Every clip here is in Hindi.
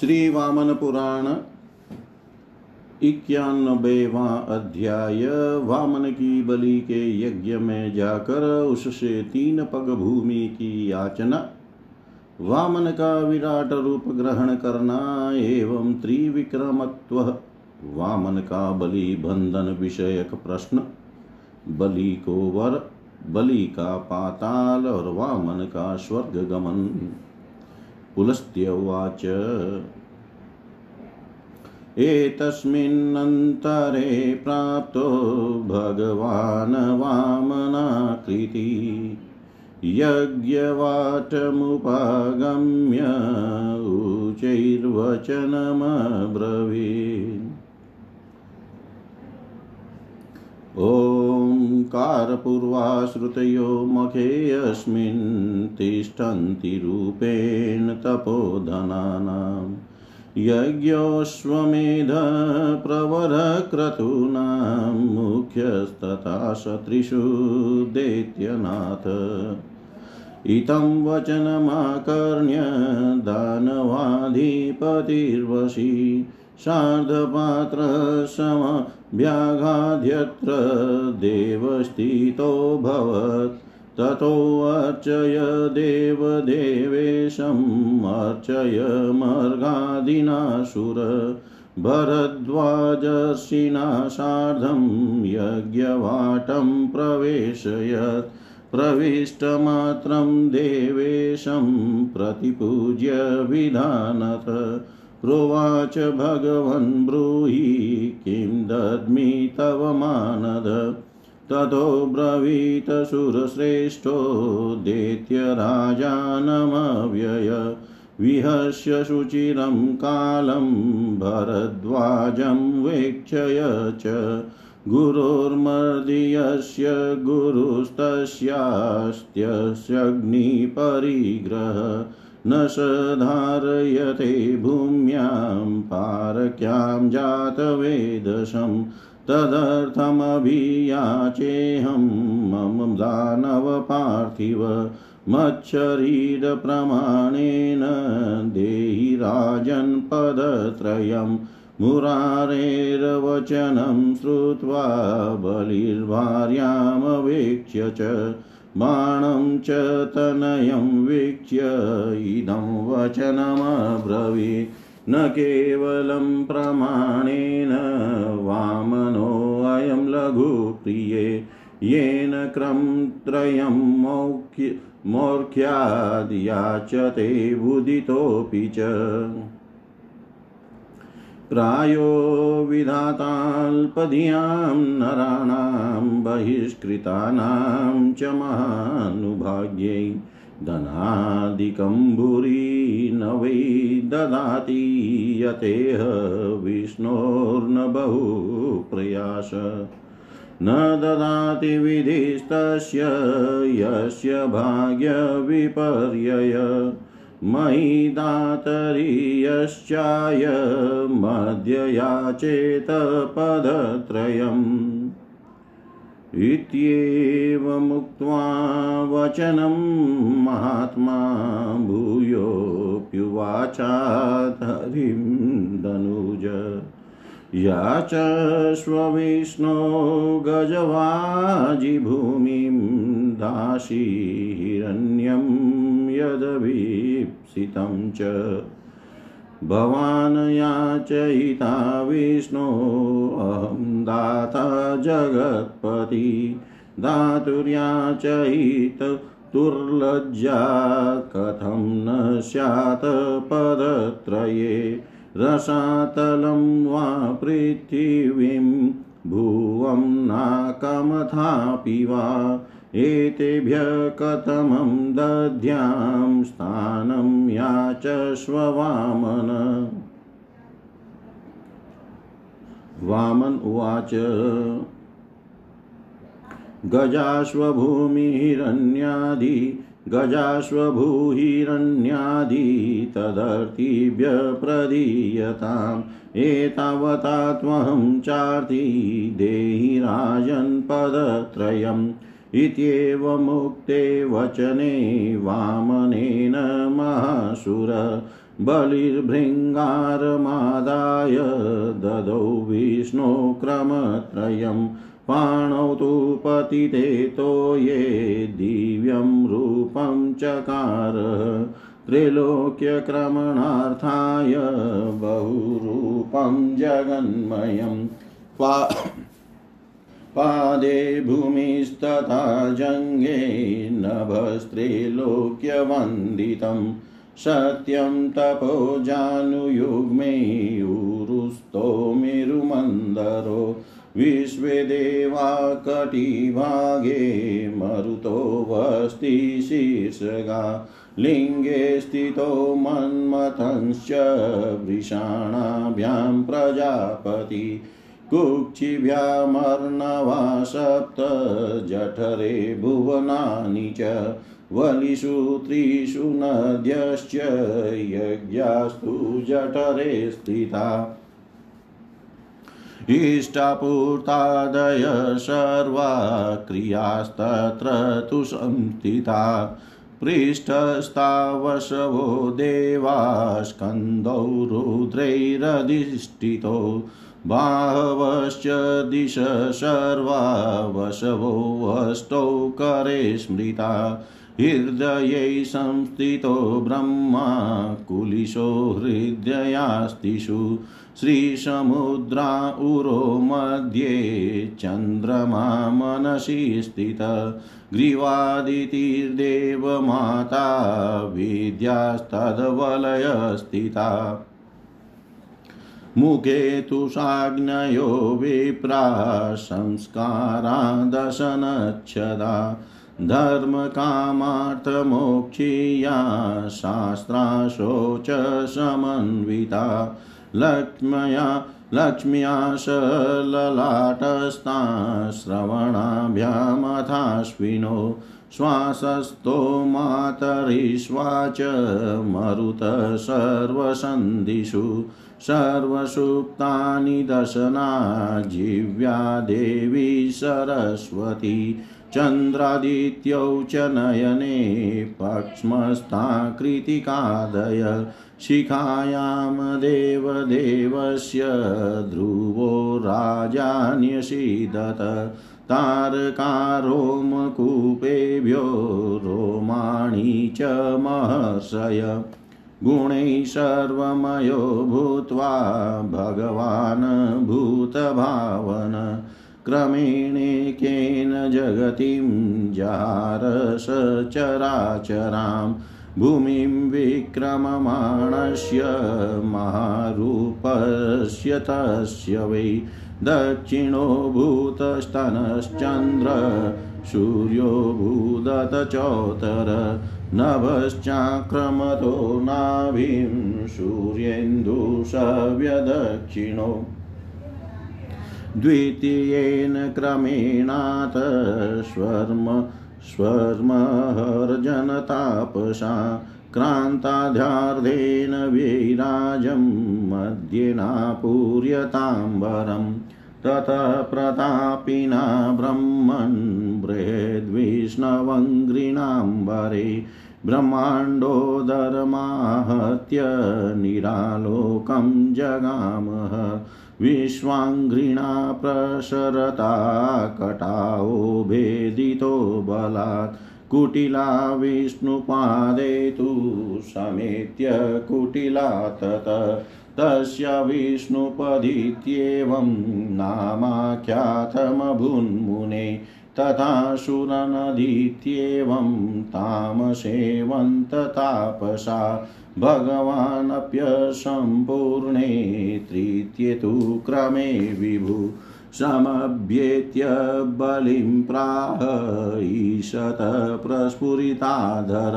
श्री वामन पुराण इक्यानबेवा अध्याय। वामन की बलि के यज्ञ में जाकर उससे तीन पग भूमि की याचना, वामन का विराट रूप ग्रहण करना एवं त्रिविक्रमत्व, वामन का बलि बंधन विषयक प्रश्न, बलि को वर, बलि का पाताल और वामन का स्वर्ग गमन। पुलस्त्यवाच। एतस्मिन्नन्तरे प्राप्तो भगवान् वामनाकृति। यज्ञवाटमुपागम्य ऊचैर्वचनमब्रवीत्। ओङ्कारपूर्वाश्रुतयो मखेऽस्मिन् तिष्ठन्ति रूपेण तपोधनानाम् यज्ञोऽश्वमेध प्रवरक्रतूनां मुख्यस्तथा शत्रिषु दैत्यनाथ। इतं वचनमाकर्ण्य दानवाधिपतिर्वशी सार्धपात्रसमभ्याघाद्यत्र देवस्थितोऽभवत् ततोऽर्चय देवदेवेशम् अर्चय मर्गादिनासुर। भरद्वाजर्षिणा सार्धं यज्ञवाटं प्रवेशयत्। प्रविष्टमात्रं देवेशं प्रतिपूज्य विधानत। प्रोवाच भगवन् ब्रूहि किं दद्मि तव मानद। ततो ब्रवीत सुरश्रेष्ठो दैत्यराजानमव्यय विहस्य शुचिरं कालं भरद्वाजं वीक्षय च। गुरोर्मर्दीयस्य गुरुस्तस्यास्त्यस्यग्निपरिग्रह। न स धारयते भूम्यां पारक्यां जातवेदशम् तदर्थमभियाचेऽहं मम दानवपार्थिव मच्छरीरप्रमाणेन देहि राजन्पदत्रयं मुरारेर्वचनं श्रुत्वा बलिर्भार्यामवेक्ष्य च बाणं च तनयं वीक्ष्य, इदं वचनमब्रवीत्। न केवलं प्रमाणेन वामनोऽयं लघुप्रिये, येन क्रम त्रयं मौख्य मौर्ख्याद्याचते बुदितोऽपि च। प्रायो विधाताल्पधियाँ नराणां बहिष्कृतानां च महानुभाग्यै धनादिकं न वै ददाति यतेह विष्णोर्न बहु प्रयास न ददाति विधिस्तस्य यस्य भाग्यविपर्यय। मयि दातरीयश्चाय मध्ययाचेतपदत्रयम् इत्येवमुक्त्वा वचनं महात्मा भूयोऽप्युवाचात् हरिं दनुज या च स्वविष्णो गजवाजिभूमिं हिरण्यं यदभीप्सितं च। भवान् याचयिता विष्णो, अहं दाता जगत्पति। दातुर्याचयित दुर्लज्जा, कथं न स्यात् पदत्रये। रसातलं वा पृथिवीं, भुवं नाकमथापि वा। एतेभ्यः कथमं दध्यां स्थानं याचस्व वामन। वामन उवाच गजाश्वभूमिरण्यादि गजाश्वभूहिरण्यादि तदर्थिभ्य प्रदीयताम् एतावता त्वहं चार्ति देहि राजन्पदत्रयम्। इत्येवमुक्ते वचने वामनेन महासुर बलिर्भृङ्गारमादाय ददौ विष्णो क्रमत्रयम् पाणौ तु पतिते तो ये दिव्यं रूपं चकार त्रैलोक्यक्रमणार्थाय बहुरूपं जगन्मयं पा पादे भूमिस्तथा जङ्गे नभस्त्रैलोक्यवन्दितं सत्यं तपो जानुयुग्मे उरुस्तो मेरुमन्दरो। विश्वे देवा कटिभागे मरुतो वस्ति शीर्षगा। लिङ्गे स्थितो मन्मथंश्च वृषाणाभ्यां प्रजापति। कुक्षिभ्यामर्णवा सप्त जठरे भुवनानि च वलिषु त्रिषु नद्यश्च यज्ञास्तु जठरे स्थिता। इष्टापूर्तादय सर्वा क्रियास्तत्र तु संस्थिता। पृष्ठस्तावशवो देवा स्कन्दौ बाहवश्च दिश सर्वा वशवो करे स्मृता। हृदये संस्थितो ब्रह्मा, कुलिशो हृदयास्तिषु। श्रीसमुद्रा उरो मध्ये चन्द्रमा मनसि स्थित। ग्रीवादितिर्देवमाता विद्यास्तद्वलयस्थिता। मुखे तु साज्ञयो विप्रा संस्कारा दशनच्छदा धर्मकामार्थमोक्षीया शास्त्राशोच समन्विता लक्ष्म्या लक्ष्म्या सललाटस्ता श्रवणाभ्यामथाश्विनो श्वासस्थो मातरिष्वा च मरुत सर्वसन्धिषु, सर्वसुप्तानि दशना जिव्या देवी सरस्वती, चन्द्रादित्यौ च नयने पक्ष्मस्ताकृतिकादय शिखायां देवदेवस्य ध्रुवो राजान्यसीदत। तारकारोमकूपेभ्यो रोमाणि च महर्षय। गुणैः सर्वमयो भूत्वा भगवान् भूतभावन। क्रमेणेकेन जगतिं जहारस चराचराम् भूमिं विक्रममाणस्य महारूपस्य तस्य वै दक्षिणो भूतस्तनश्चन्द्र सूर्यो भूदतचोतर नभश्चाक्रमतो नाभिं सूर्येन्दुसव्यदक्षिणो। द्वितीयेन क्रमेणात स्वर्म स्वर्महर्जनतापसा क्रान्ताध्यार्धेन वैराजं मध्येनापूर्यताम्बरम् ततः प्रतापिना ब्रह्मन् बृहद्विष्णवङ्घ्रिणाम्बरे, ब्रह्माण्डोदरमाहत्य निरालोकं जगामः, विश्वाङ्घ्रिणा प्रसरता कटाओ भेदितो बलात् कुटिला विष्णुपादे तु समेत्य कुटिला तत तस्य विष्णुपदित्येवं नामाख्यातमभून्मुने। तथा सुरनदीत्येवं तामसेवन्ततापसा। भगवानप्यसम्पूर्णे तृतीये तु क्रमे विभु। समभ्येत्य बलिं प्राह ईशत प्रस्फुरिताधर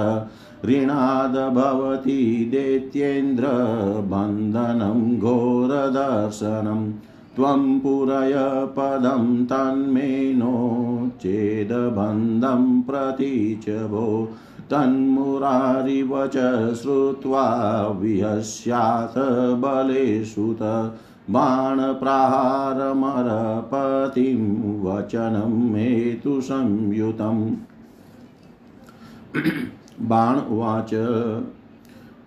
ऋणाद् भवति दैत्येन्द्र बन्धनं घोरदर्शनम् त्वं पुरय पदं तन्मे नो चेदबन्धं प्रति च भो तन्मुरारिव च श्रुत्वा विहस्याथ बलेषुत। बाणप्रहारमरपतिं वचनं हेतुसंयुतम् बाण उवाच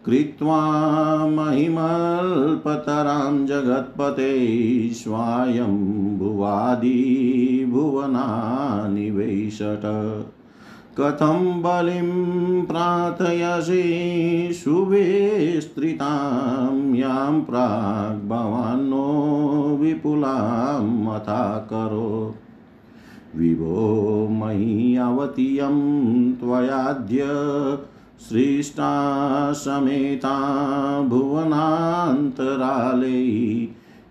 कृत्वा महिमल्पतरां जगत्पते स्वायम्भुवादिभुवनानि वै षट् कथं बलिं प्रार्थयसि सुविस्तृतां यां प्राग्भवान्नो विपुलां मथा करो। विभो मय्यवतीयं त्वयाद्य सृष्टा समेता भुवनान्तराले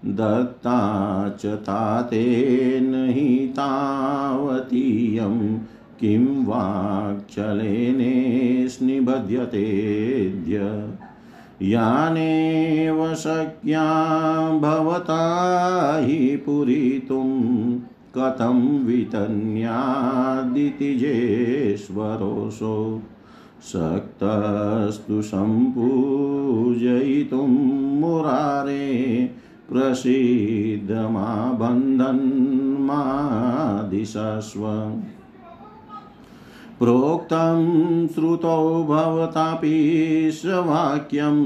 दत्ता च तातेन हि तावतीयं किं वाक्चलेने स्निबध्यतेऽद्य यानेव शक्या भवता हि पूरितुं कथं वितन्यादितिजेश्वरोऽसौ शक्तस्तु सम्पूजयितुं मुरारे प्रसीदमाबन्धन्मादिशस्व। प्रोक्तं श्रुतौ भवतापि सवाक्यं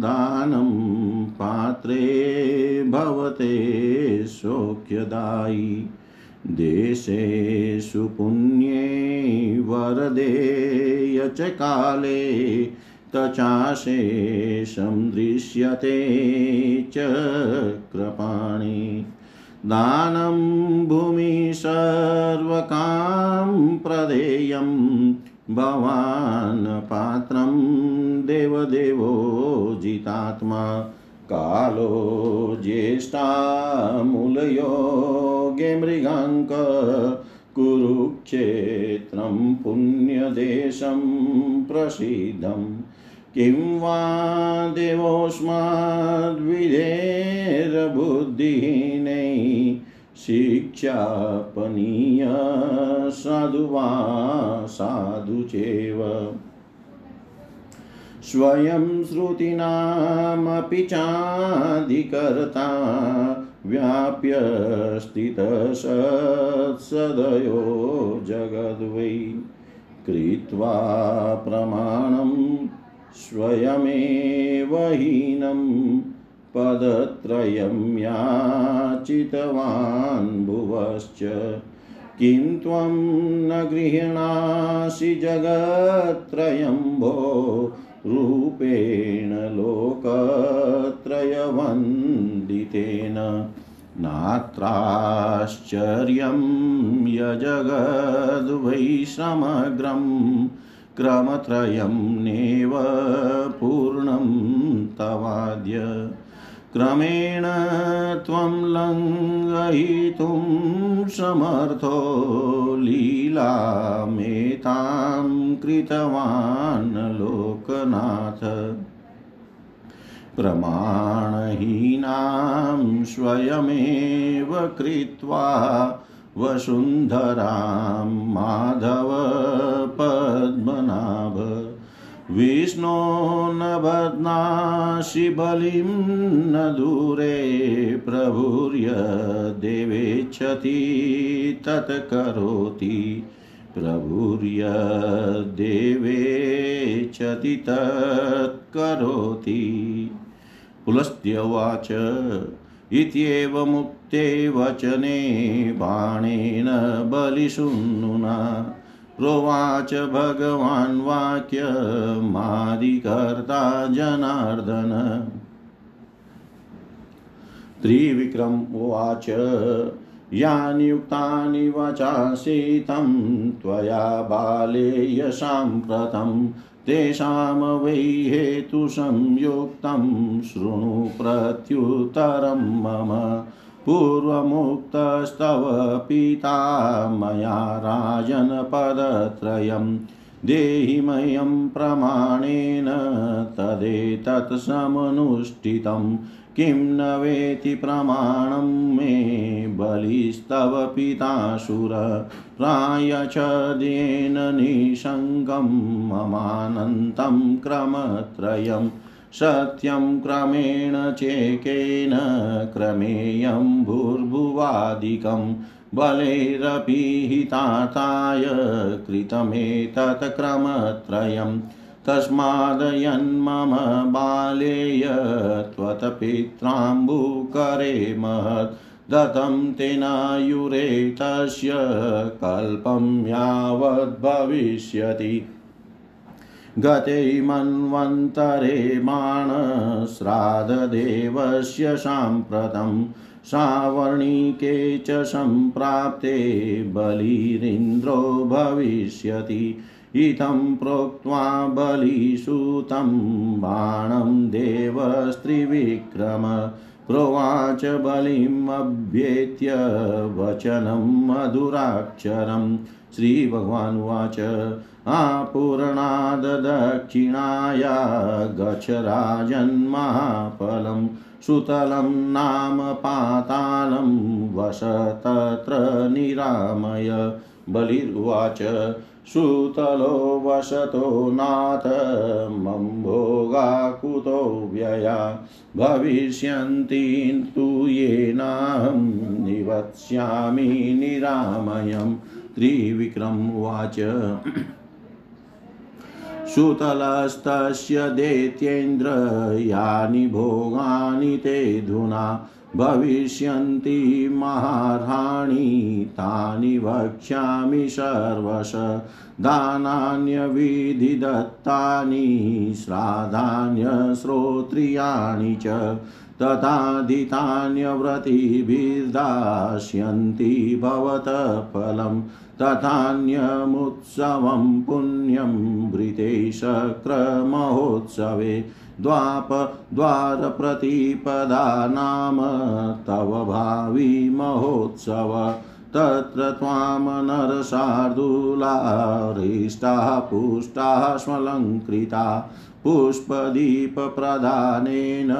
दानं पात्रे भवते सौख्यदायी देशेषु पुण्ये वरदेय च काले तचाशेषं दृश्यते च कृपाणि। दानं भूमि सर्वकां प्रदेयं भवान् पात्रं देवदेवो जितात्मा कालो ज्येष्ठामूलयोगे मृगाङ्क कुरुक्षेत्रं पुण्यदेशं प्रसिद्धं किं वा देवोऽस्माद्विधेर्बुद्धिहीनै शिक्षापनीय साधु वा साधु चेव स्वयं श्रुतीनामपि चाधिकर्ता व्याप्य स्थितसत्सदयो जगद्वै। कृत्वा प्रमाणं स्वयमेव हीनं पदत्रयं याचितवान् भुवश्च। किं त्वं न गृह्णासि जगत्त्रयम्भो? रूपेण लोकत्रयवन्दितेन। नात्राश्चर्यं यजगद्वै समग्रं क्रमत्रयं नेव पूर्णं तवाद्य। क्रमेण त्वं लङ्घयितुं समर्थो लीलामेतां कृतवान् लोकनाथ। प्रमाणहीनां स्वयमेव कृत्वा वसुन्धरां माधव पद्मनाभ विष्णो न बध्नासि बलिं न दूरे प्रभुर्यदेवेच्छति तत्करोति प्रभुर्यदेवेच्छति तत्करोति पुलस्त्यवाच इत्येवमुक्ते वचने बाणेन बलिशुन्नुना। प्रोवाच भगवान् वाक्यमादिकर्ता जनार्दन। त्रिविक्रम उवाच यानि युक्तानि वचांसि तं त्वया बाले यशाम्प्रतं तेषां वै हेतुसंयुक्तं शृणु प्रत्युत्तरं मम पूर्वमुक्तस्तव पिता मया राजनपदत्रयं देहि मह्यं प्रमाणेन तदेतत् समनुष्ठितं। किं न वेति प्रमाणं मे बलिस्तव पितासुर। प्रायच्छदेन निशङ्कं ममानन्तं क्रमत्रयम् सत्यं क्रमेण चेकेन क्रमेयं भूर्भुवादिकं बलैरपि हिताताय कृतमेतत् क्रमत्रयं तस्मादयन्मम बालेय त्वत्पित्राम्बुकरे महत् दत्तं तेनायुरे तस्य कल्पं यावद्भविष्यति गते मन्वन्तरे माणश्राद्धदेवस्य साम्प्रतं सावर्णिके च सम्प्राप्ते बलिरिन्द्रो भविष्यति। इतं प्रोक्त्वा बलिसूतं बाणं देवस्त्रिविक्रम प्रोवाच बलिमभ्येत्य वचनं मधुराक्षरं। श्रीभगवानुवाच आपूर्णाददक्षिणाया गच्छ राजन्माफलं सुतलं नाम पातालं वस तत्र निरामय। बलिर्वाच, सुतलो वसतो नाथ, मम भोगा कुतो व्यया। भविष्यन्ति तु येनाहं निवत्स्यामि निरामयं। त्रिविक्रम उवाच सुतलस्तस्य दैत्येन्द्र यानि भोगानि ते धुना भविष्यन्ति महार्हाणि तानि वक्ष्यामि सर्वश दानान्यविधिदत्तानि श्राद्धान्यश्रोत्रियाणि च। तथादितान्यव्रतिभिर्दास्यन्ति भवतः फलम् तथान्यमुत्सवं पुण्यं वृते शक्रमहोत्सवे द्वाप द्वारप्रतिपदा नाम तव भावि महोत्सव। तत्र त्वां नरशार्दूलारिष्टाः पुष्टाः स्वलङ्कृता। पुष्पदीपप्रदानेन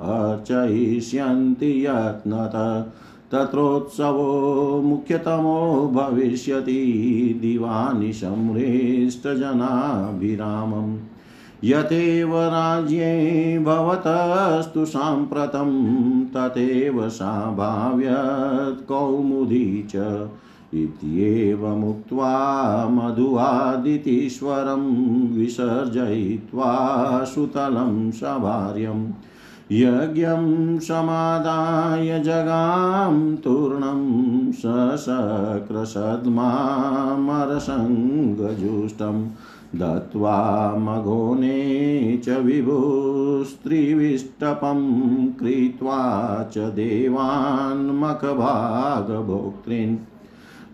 अर्चयिष्यन्ति यत्नत। तत्रोत्सवो मुख्यतमो भविष्यति दिवानिशमृष्टजनाभिरामम् यथेव राज्ये भवतस्तु साम्प्रतं, तथैव साभाव्यत् कौमुदी च इत्येवमुक्त्वा मधुवादितीश्वरं विसर्जयित्वा सुतलं सभार्यम् यज्ञं समादाय जगां तूर्णं सशक्रसद्मामरसङ्गजुष्टं दत्त्वा मघोने च विभुस्त्रिविष्टपं कृत्वा च देवान्मखभागभोक्तॄन्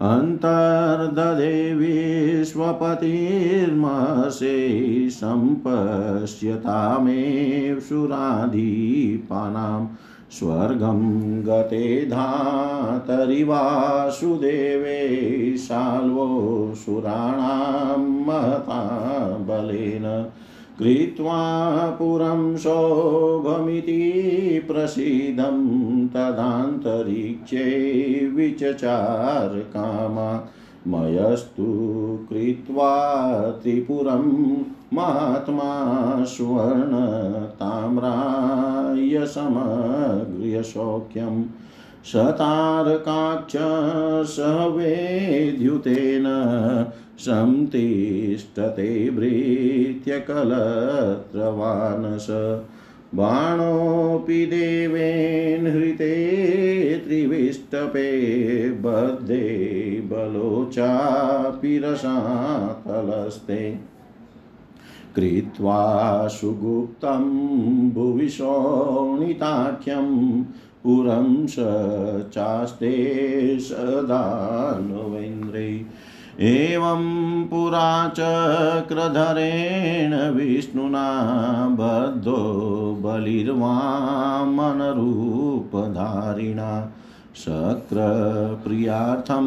अन्तर्ददे विश्वपतिर्मसे सम्पश्यतामेव सुराधीपानां स्वर्गं गते धातरिवासुदेवे शाल्वो सुराणां महता बलेन कृत्वा पुरं शोभमिति प्रसीदं तदान्तरिक्षे विचचार कामा मयस्तु कृत्वा त्रिपुरं महात्मा स्वर्णताम्राय समगृहसौख्यं शतारकाक्ष सवेद्युतेन संतिष्ठते भृत्यकलत्रवानस। बाणोऽपि देवेन हृते त्रिविष्टपे बद्धे बलोचापि रसातलस्ते। कृत्वा सुगुप्तं भुवि शोणिताख्यं पुरं स चास्ते सदानुवेन्द्रै एवं पुरा चक्रधरेण विष्णुना बद्धो बलिर्वामनरूपधारिणा। शक्रप्रियार्थं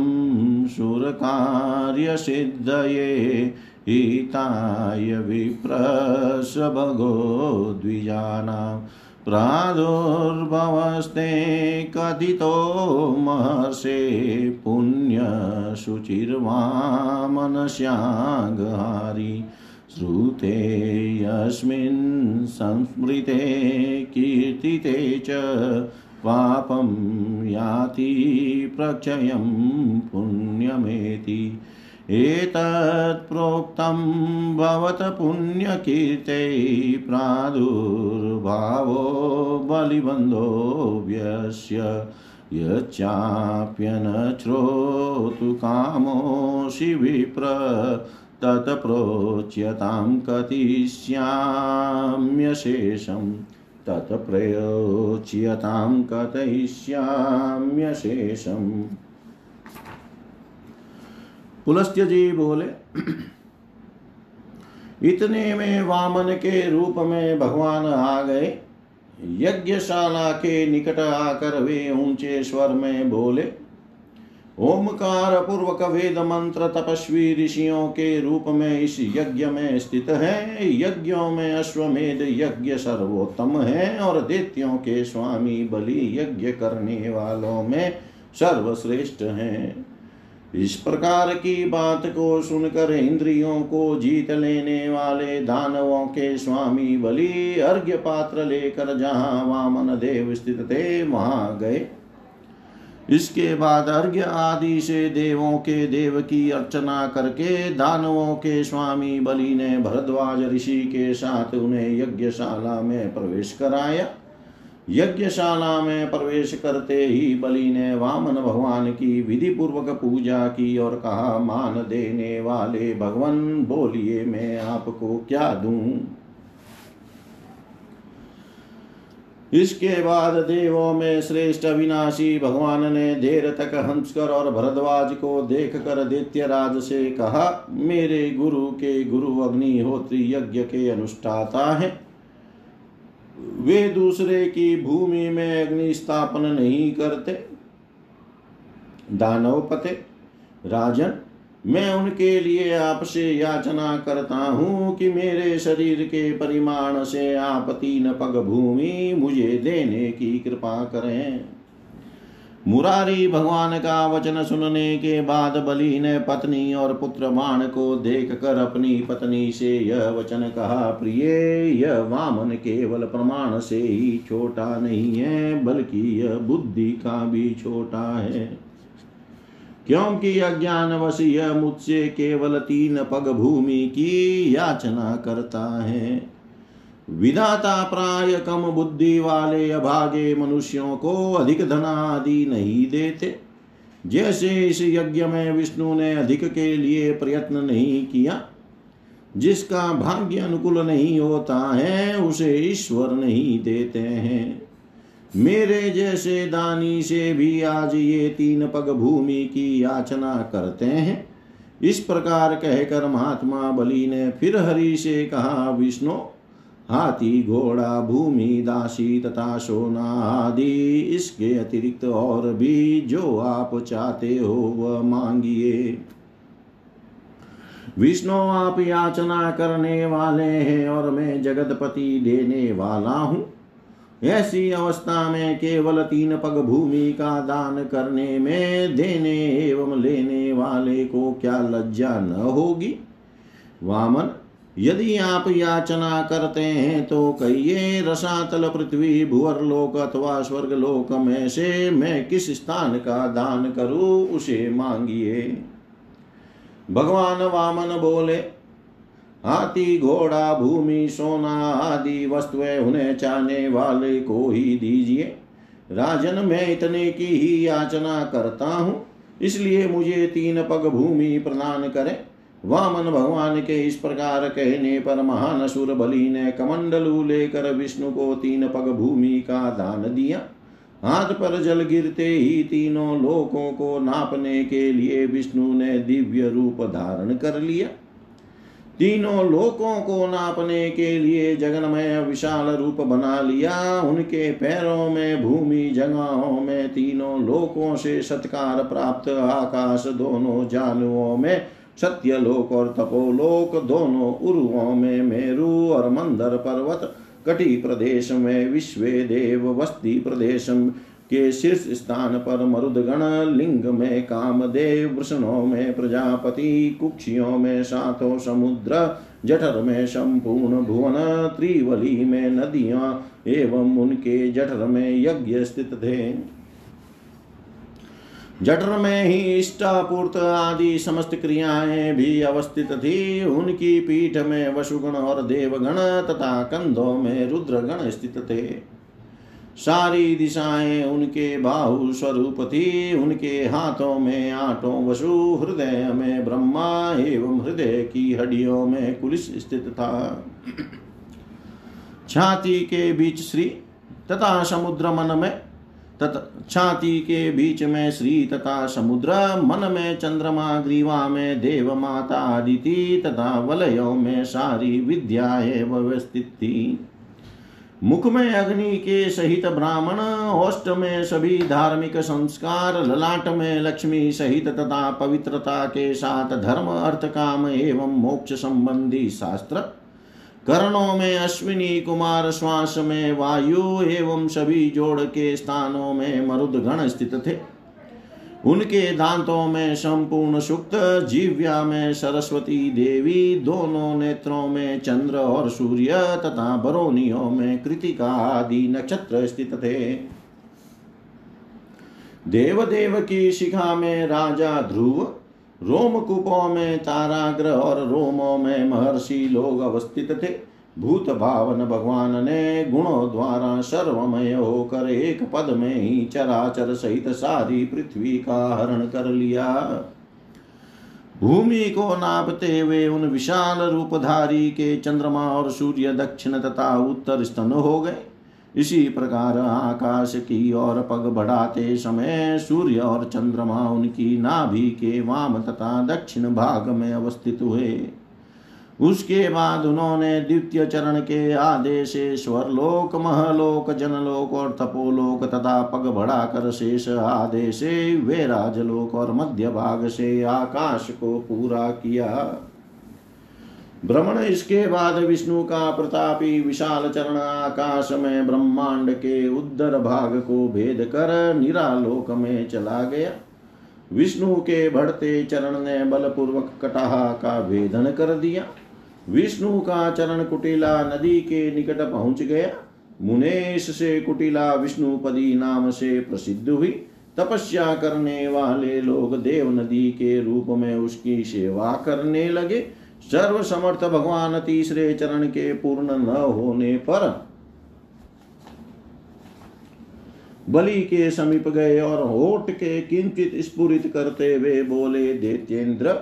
सुरकार्यसिद्धये हिताय विप्रसभगो द्विजानां प्रादुर्भवस्ते कथितो महर्षे पुण्यशुचिर्वामनस्यागहारी श्रुते यस्मिन् संस्मृते कीर्तिते च पापं याति प्रचयं पुण्यमेति। एतत्प्रोक्तं भवत पुण्यकीर्त्यै प्रादुर्भावो बलिबन्धो व्यस्य यच्चाप्यनश्रोतु कामोऽसि विप्र तत्प्रोच्यतां कथिष्याम्यशेषम् तत्प्रयोच्यतां कथयिष्याम्यशेषम् पुलस्त्य जी बोले। इतने में वामन के रूप में भगवान आ गए। यज्ञशाला के निकट आकर वे ऊँचे स्वर में बोले ओमकार पूर्वक वेद मंत्र तपस्वी ऋषियों के रूप में इस यज्ञ में स्थित है। यज्ञों में अश्वमेध यज्ञ सर्वोत्तम है और दैत्यों के स्वामी बलि यज्ञ करने वालों में सर्वश्रेष्ठ है। इस प्रकार की बात को सुनकर इंद्रियों को जीत लेने वाले दानवों के स्वामी बलि अर्घ्य पात्र लेकर जहाँ वामन देव स्थित थे, वहाँ गए। इसके बाद अर्घ्य आदि से देवों के देव की अर्चना करके दानवों के स्वामी बलि ने भरद्वाज ऋषि के साथ उन्हें यज्ञशाला में प्रवेश कराया। यज्ञशाला में प्रवेश करते ही बलि ने वामन भगवान की विधि पूर्वक पूजा की और कहा, मान देने वाले भगवान, बोलिए मैं आपको क्या दूँ? इसके बाद देवों में श्रेष्ठ अविनाशी भगवान ने देर तक हंसकर और भरद्वाज को देख कर दैत्यराज से कहा, मेरे गुरु के गुरु अग्निहोत्री यज्ञ के अनुष्ठाता है। वे दूसरे की भूमि में अग्नि स्थापन नहीं करते। दानव पते राजन, मैं उनके लिए आपसे याचना करता हूँ कि मेरे शरीर के परिमाण से आप तीन पग भूमि मुझे देने की कृपा करें। मुरारी भगवान का वचन सुनने के बाद बलि ने पत्नी और पुत्र बाण को देख कर अपनी पत्नी से यह वचन कहा, प्रिय, यह वामन केवल प्रमाण से ही छोटा नहीं है, बल्कि यह बुद्धि का भी छोटा है। क्योंकि अज्ञानवश यह मुझसे केवल तीन पग भूमि की याचना करता है। विधाता प्राय कम बुद्धि वाले अभागे मनुष्यों को अधिक धन आदि नहीं देते। जैसे इस यज्ञ में विष्णु ने अधिक के लिए प्रयत्न नहीं किया, जिसका भाग्य अनुकूल नहीं होता है, उसे ईश्वर नहीं देते हैं। मेरे जैसे दानी से भी आज ये तीन पग भूमि की याचना करते हैं। इस प्रकार कहकर महात्मा बलि ने फिर हरि से कहा, विष्णु हाथी, घोड़ा, भूमि, दासी तथा सोना आदि इसके अतिरिक्त और भी जो आप चाहते हो वह मांगिए। विष्णु, आप याचना करने वाले हैं और मैं जगतपति देने वाला हूँ। ऐसी अवस्था में केवल तीन पग भूमि का दान करने में, देने एवं लेने वाले को क्या लज्जा न होगी? वामन यदि आप याचना करते हैं तो कहिए, रसातल पृथ्वी भुवर लोक अथवा स्वर्ग लोक में से मैं किस स्थान का दान करूँ, उसे मांगिए। भगवान वामन बोले, हाथी, घोड़ा, भूमि, सोना आदि वस्तुएँ उन्हें चाहने वाले को ही दीजिए। राजन, मैं इतने की ही याचना करता हूँ, इसलिए मुझे तीन पग भूमि प्रदान करें। वामन भगवान के इस प्रकार कहने पर महान असुर बलि ने कमंडलू लेकर विष्णु को तीन पग भूमि का दान दिया। हाथ पर जल गिरते ही तीनों लोकों को नापने के लिए विष्णु ने दिव्य रूप धारण कर लिया। तीनों लोकों को नापने के लिए जगनमय विशाल रूप बना लिया। उनके पैरों में भूमि, जगहों में तीनों लोकों से सत्कार प्राप्त आकाश दोनों जानुओं में सत्यलोक और तपोलोक दोनों उर्वों में मेरु और मंदर पर्वत, कटी प्रदेश में विश्व देव, वस्ती प्रदेश के शीर्ष स्थान पर मरुदगण, लिंग में कामदेव, वृषणों में प्रजापति, कुक्षियों में सातों समुद्र, जठर में संपूर्ण भुवन, त्रिवली में नदियाँ एवं उनके जठर में यज्ञ स्थित थे। जठर में ही इष्टापूर्त आदि समस्त क्रियाएँ भी अवस्थित थी। उनकी पीठ में वसुगण और देवगण तथा कंधों में रुद्रगण स्थित थे। सारी दिशाएँ उनके बाहु स्वरूप थी। उनके हाथों में आठों वसु, हृदय में ब्रह्मा एवं हृदय की हड्डियों में कुलिस स्थित था। छाती के बीच श्री तथा समुद्र मन में तथा छाती के बीच में श्री तथा समुद्र, मन में चंद्रमा, ग्रीवा में देव माता आदिति तथा वलयों में सारी विद्याएँ व्यवस्थित थी। मुख में अग्नि के सहित ब्राह्मण ओष्ट में सभी धार्मिक संस्कार, ललाट में लक्ष्मी सहित तथा पवित्रता के साथ धर्म, अर्थ, काम एवं मोक्ष संबंधी शास्त्र करणों में अश्विनी कुमार श्वास में वायु एवं सभी जोड़ के स्थानों में मरुद गण स्थित थे। उनके दांतों में संपूर्ण सुक्त, जीव्या में सरस्वती देवी, दोनों नेत्रों में चंद्र और सूर्य तथा बरोनियों में कृतिका आदि नक्षत्र स्थित थे। देवदेव की शिखा में राजा ध्रुव रोमकूपों में ताराग्रह और रोमों में महर्षि लोग अवस्थित थे। भूत भावन भगवान ने गुणों द्वारा सर्वमय होकर एक पद में ही चराचर सहित सारी पृथ्वी का हरण कर लिया। भूमि को नापते हुए उन विशाल रूपधारी के चंद्रमा और सूर्य दक्षिण तथा उत्तर स्तन हो गए। इसी प्रकार आकाश की ओर पग बढ़ाते समय सूर्य और चंद्रमा उनकी नाभि के वाम तथा दक्षिण भाग में अवस्थित हुए। उसके बाद उन्होंने द्वितीय चरण के आदेश स्वरलोक, महलोक, जनलोक और तपोलोक तथा पग बढ़ाकर शेष आदेश वे राजलोक और मध्य भाग से आकाश को पूरा किया। भ्रमण इसके बाद विष्णु का प्रतापी विशाल चरण आकाश में ब्रह्मांड के उद्धर भाग को भेद कर निरालोक में चला गया। विष्णु के बढ़ते चरण ने बलपूर्वक कटाहा का भेदन कर दिया। विष्णु का चरण कुटिला नदी के निकट पहुँच गया। मुनेश से कुटिला विष्णुपदी नाम से प्रसिद्ध हुई। तपस्या करने वाले लोग देव नदी के रूप में उसकी सेवा करने लगे। सर्व समर्थ भगवान तीसरे चरण के पूर्ण न होने पर बलि के समीप गए और होठ के किंचित स्फुरित करते हुए बोले देतेन्द्र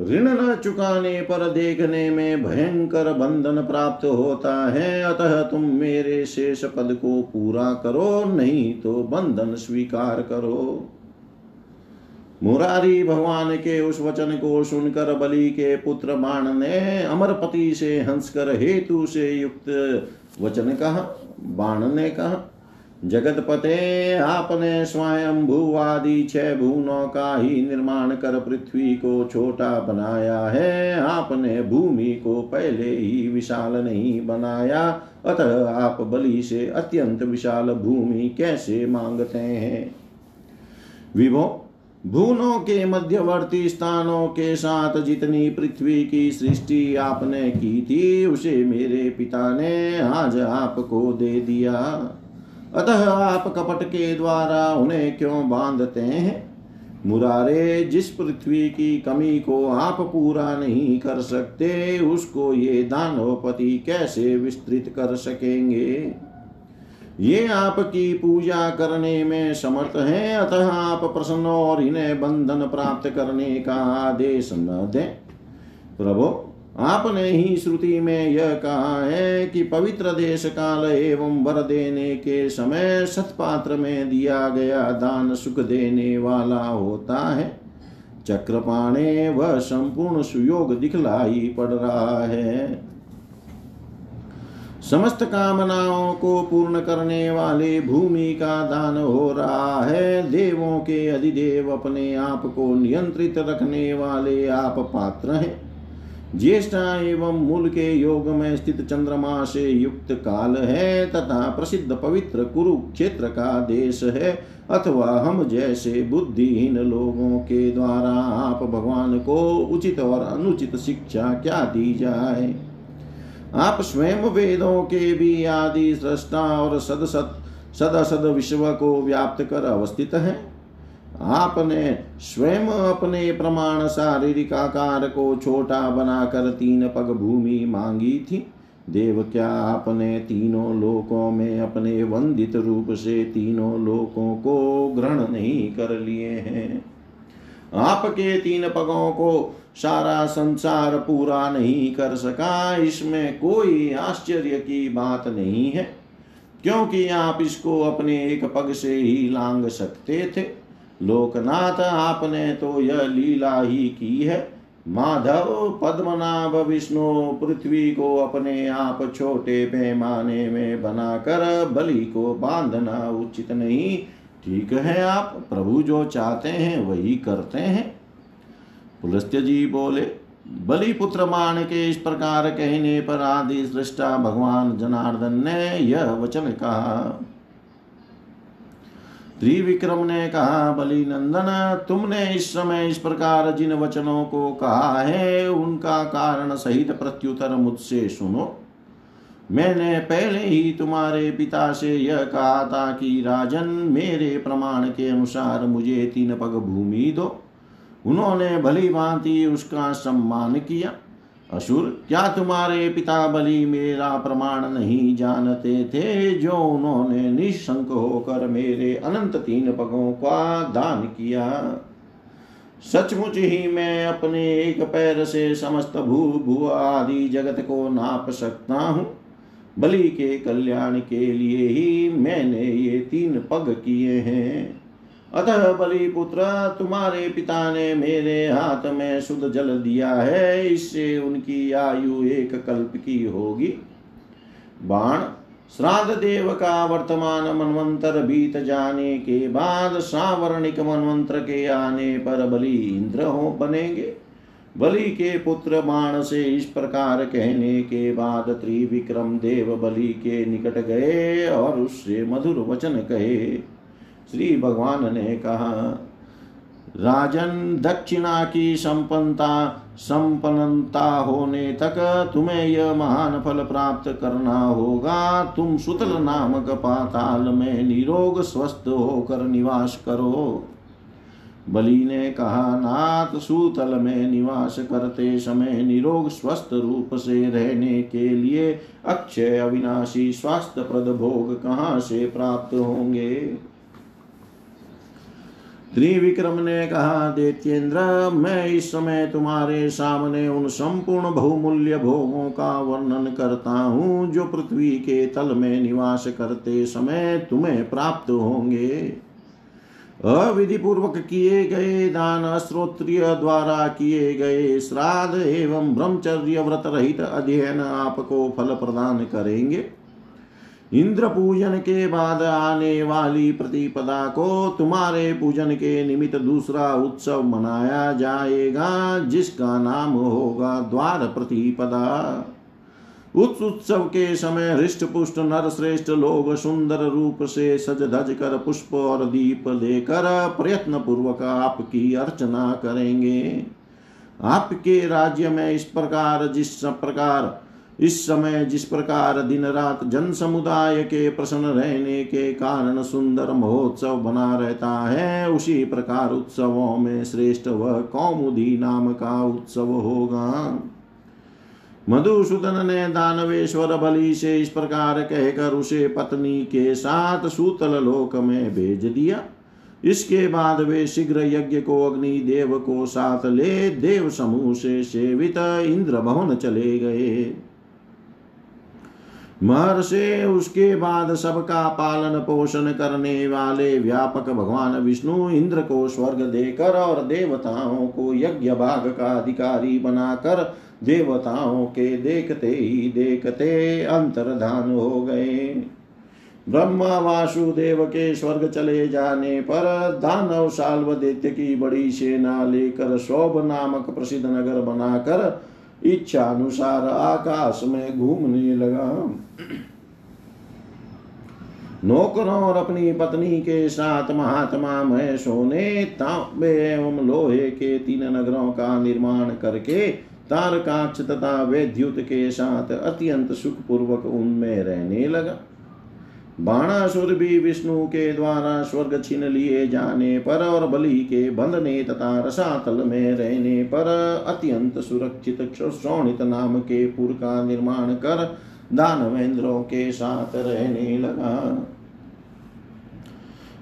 ऋण न चुकाने पर देखने में भयंकर बंधन प्राप्त होता है। अतः तुम मेरे शेष पद को पूरा करो, नहीं तो बंधन स्वीकार करो। मुरारी भगवान के उस वचन को सुनकर बलि के पुत्र बाण ने अमरपति से हंसकर हेतु से युक्त वचन कहा। बाण ने कहा जगत पते आपने स्वयं भूवादि छह भुवनों का ही निर्माण कर पृथ्वी को छोटा बनाया है। आपने भूमि को पहले ही विशाल नहीं बनाया। अतः आप बलि से अत्यंत विशाल भूमि कैसे मांगते हैं? विभो भूनों के मध्यवर्ती स्थानों के साथ जितनी पृथ्वी की सृष्टि आपने की थी, उसे मेरे पिता ने आज आपको दे दिया। अतः आप कपट के द्वारा उन्हें क्यों बांधते हैं? मुरारे, जिस पृथ्वी की कमी को आप पूरा नहीं कर सकते, उसको ये दानवपति कैसे विस्तृत कर सकेंगे? ये आपकी पूजा करने में समर्थ हैं, अतः आप प्रसन्न और इन्हें बंधन प्राप्त करने का आदेश न दें। प्रभु, आपने ही श्रुति में यह कहा है कि पवित्र देश काल एवं वर देने के समय सतपात्र में दिया गया दान सुख देने वाला होता है। चक्रपाणे वह संपूर्ण सुयोग दिखलाई पड़ रहा है। समस्त कामनाओं को पूर्ण करने वाले भूमि का दान हो रहा है। देवों के अधिदेव अपने आप को नियंत्रित रखने वाले आप पात्र हैं। ज्येष्ठा एवं मूल के योग में स्थित चंद्रमा से युक्त काल है तथा प्रसिद्ध पवित्र कुरुक्षेत्र का देश है। अथवा हम जैसे बुद्धिहीन लोगों के द्वारा आप भगवान को उचित और अनुचित शिक्षा क्या दी जाए? आप स्वयं वेदों के भी आदि सृष्टा और सद सद सद सद विश्व को व्याप्त कर अवस्थित हैं। आपने स्वयं अपने प्रमाण शारीरिक आकार को छोटा बनाकर तीन पग भूमि मांगी थी। देव, क्या आपने तीनों लोकों में अपने वंदित रूप से तीनों लोकों को ग्रहण नहीं कर लिए हैं? आपके तीन पगों को सारा संसार पूरा नहीं कर सका, इसमें कोई आश्चर्य की बात नहीं है, क्योंकि आप इसको अपने एक पग से ही लांग सकते थे। लोकनाथ, आपने तो यह लीला ही की है। माधव, पद्मनाभ, विष्णु, पृथ्वी को अपने आप छोटे पैमाने में बनाकर बलि को बांधना उचित नहीं। ठीक है आप, प्रभु जो चाहते हैं वही करते हैं। पुलस्त्य जी बोले, बलि पुत्र मान के इस प्रकार कहने पर आदि सृष्टा भगवान जनार्दन ने यह वचन कहा। त्रिविक्रम ने कहा, बलि नंदन, तुमने इस समय इस प्रकार जिन वचनों को कहा है, उनका कारण सहित प्रत्युत्तर मुझसे सुनो। मैंने पहले ही तुम्हारे पिता से यह कहा था कि राजन, मेरे प्रमाण के अनुसार मुझे तीन पग भूमि दो। उन्होंने भली भांति उसका सम्मान किया। असुर, क्या तुम्हारे पिता बलि मेरा प्रमाण नहीं जानते थे जो उन्होंने निशंक होकर मेरे अनंत तीन पगों का दान किया? सचमुच ही मैं अपने एक पैर से समस्त भू भू आदि जगत को नाप सकता हूँ। बलि के कल्याण के लिए ही मैंने ये तीन पग किए हैं। अतः बलि पुत्र, तुम्हारे पिता ने मेरे हाथ में शुद्ध जल दिया है, इससे उनकी आयु एक कल्प की होगी। बाण, श्राद्ध देव का वर्तमान मनवंतर बीत जाने के बाद सावर्णिक मनवंत्र के आने पर बलि इंद्र हो बनेंगे। बलि के पुत्र बाण से इस प्रकार कहने के बाद त्रिविक्रम देव बलि के निकट गए और उससे मधुर वचन कहे। श्री भगवान ने कहा, राजन दक्षिणा की संपन्नता संपन्नता होने तक तुम्हें यह महान फल प्राप्त करना होगा। तुम सुतल नामक पाताल में निरोग स्वस्थ होकर निवास करो। बलि ने कहा, नाथ सूतल में निवास करते समय निरोग स्वस्थ रूप से रहने के लिए अक्षय अविनाशी स्वास्थ्य प्रद भोग कहाँ से प्राप्त होंगे? त्रिविक्रम ने कहा देत्येंद्र मैं इस समय तुम्हारे सामने उन संपूर्ण बहुमूल्य भोगों का वर्णन करता हूँ, जो पृथ्वी के तल में निवास करते समय तुम्हें प्राप्त होंगे। अविधि पूर्वक किए गए दान श्रोत्रिय द्वारा किए गए श्राद्ध एवं ब्रह्मचर्य व्रत रहित अध्ययन आपको फल प्रदान करेंगे। इंद्र पूजन के बाद आने वाली प्रतिपदा को तुम्हारे पूजन के निमित्त दूसरा उत्सव मनाया जाएगा, जिसका नाम होगा द्वार प्रतिपदा। उस उत्सव के समय हृष्ट पुष्ट नर श्रेष्ठ लोग सुंदर रूप से सज धज कर पुष्प और दीप लेकर प्रयत्न पूर्वक आपकी अर्चना करेंगे। आपके राज्य में इस प्रकार, जिस प्रकार, इस समय, जिस प्रकार दिन रात जन समुदाय के प्रसन्न रहने के कारण सुंदर महोत्सव बना रहता है, उसी प्रकार उत्सवों में श्रेष्ठ व कौमुदी नाम का उत्सव होगा। मधुसूदन ने दानवेश्वर बलि से इस प्रकार कहकर उसे पत्नी के साथ सूतल लोक में भेज दिया। इसके बाद वे शीघ्र यज्ञ को अग्नि देव को साथ ले देव समूह से सेवित इंद्र भवन चले गए। महर्षे, उसके बाद सबका पालन पोषण करने वाले व्यापक भगवान विष्णु इंद्र को स्वर्ग देकर और देवताओं को यज्ञ भाग का अधिकारी बनाकर देवताओं के देखते ही देखते अंतर्धान हो गए। ब्रह्मा वासुदेव के स्वर्ग चले जाने पर दानव साल्व दैत्य की बड़ी सेना लेकर शोभ नामक प्रसिद्ध नगर बनाकर इच्छा अनुसार आकाश में घूमने लगा। नौकरों और अपनी पत्नी के साथ महात्मा महेशों सोने तांबे एवं लोहे के तीन नगरों का निर्माण करके तारकाक्ष तथा वैद्युत के साथ अत्यंत सुखपूर्वक उनमें रहने लगा। बाणासुर भी विष्णु के द्वारा स्वर्ग छीन लिए जाने पर और बलि के बंधने तथा रसातल में रहने पर अत्यंत सुरक्षित श्रोणित नाम के पुर का निर्माण कर दानवेंद्रों के साथ रहने लगा।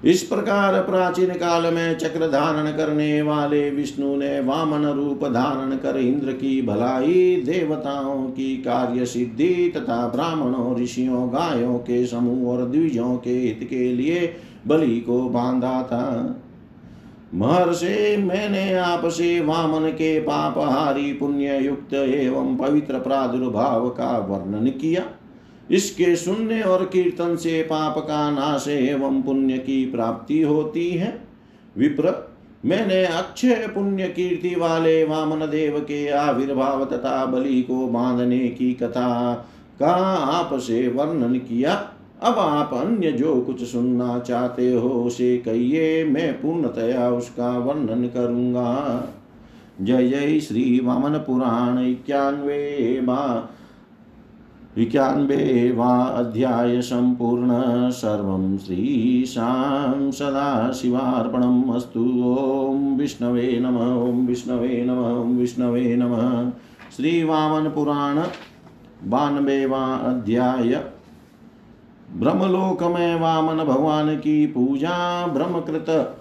इस प्रकार प्राचीन काल में चक्र धारण करने वाले विष्णु ने वामन रूप धारण कर इंद्र की भलाई, देवताओं की कार्य सिद्धि तथा ब्राह्मणों, ऋषियों, गायों के समूह और द्विजों के हित के लिए बलि को बांधा था। महर्षि, मैंने आपसे वामन के पापहारी पुण्य युक्त एवं पवित्र प्रादुर्भाव का वर्णन किया। इसके सुनने और कीर्तन से पाप का नाश एवं पुण्य की प्राप्ति होती है। विप्र, मैंने अक्षय पुण्य कीर्ति वाले वामन देव के आविर्भाव तथा बलि को बांधने की कथा का आपसे वर्णन किया। अब आप अन्य जो कुछ सुनना चाहते हो, उसे कहिए, मैं पूर्णतया उसका वर्णन करूँगा। जय जय श्री वामन पुराण इक्यानवे विज्ञानबे वा अध्याय सम्पूर्ण सर्वं श्रीशां सदाशिवार्पणम् अस्तु। ॐ विष्णवे नम, ॐ विष्णवे नम, ॐ विष्णवे नमः। श्रीवामनपुराण बानवेवा अध्याय। ब्रह्मलोक में वामन भगवान की पूजा, ब्रह्मकृत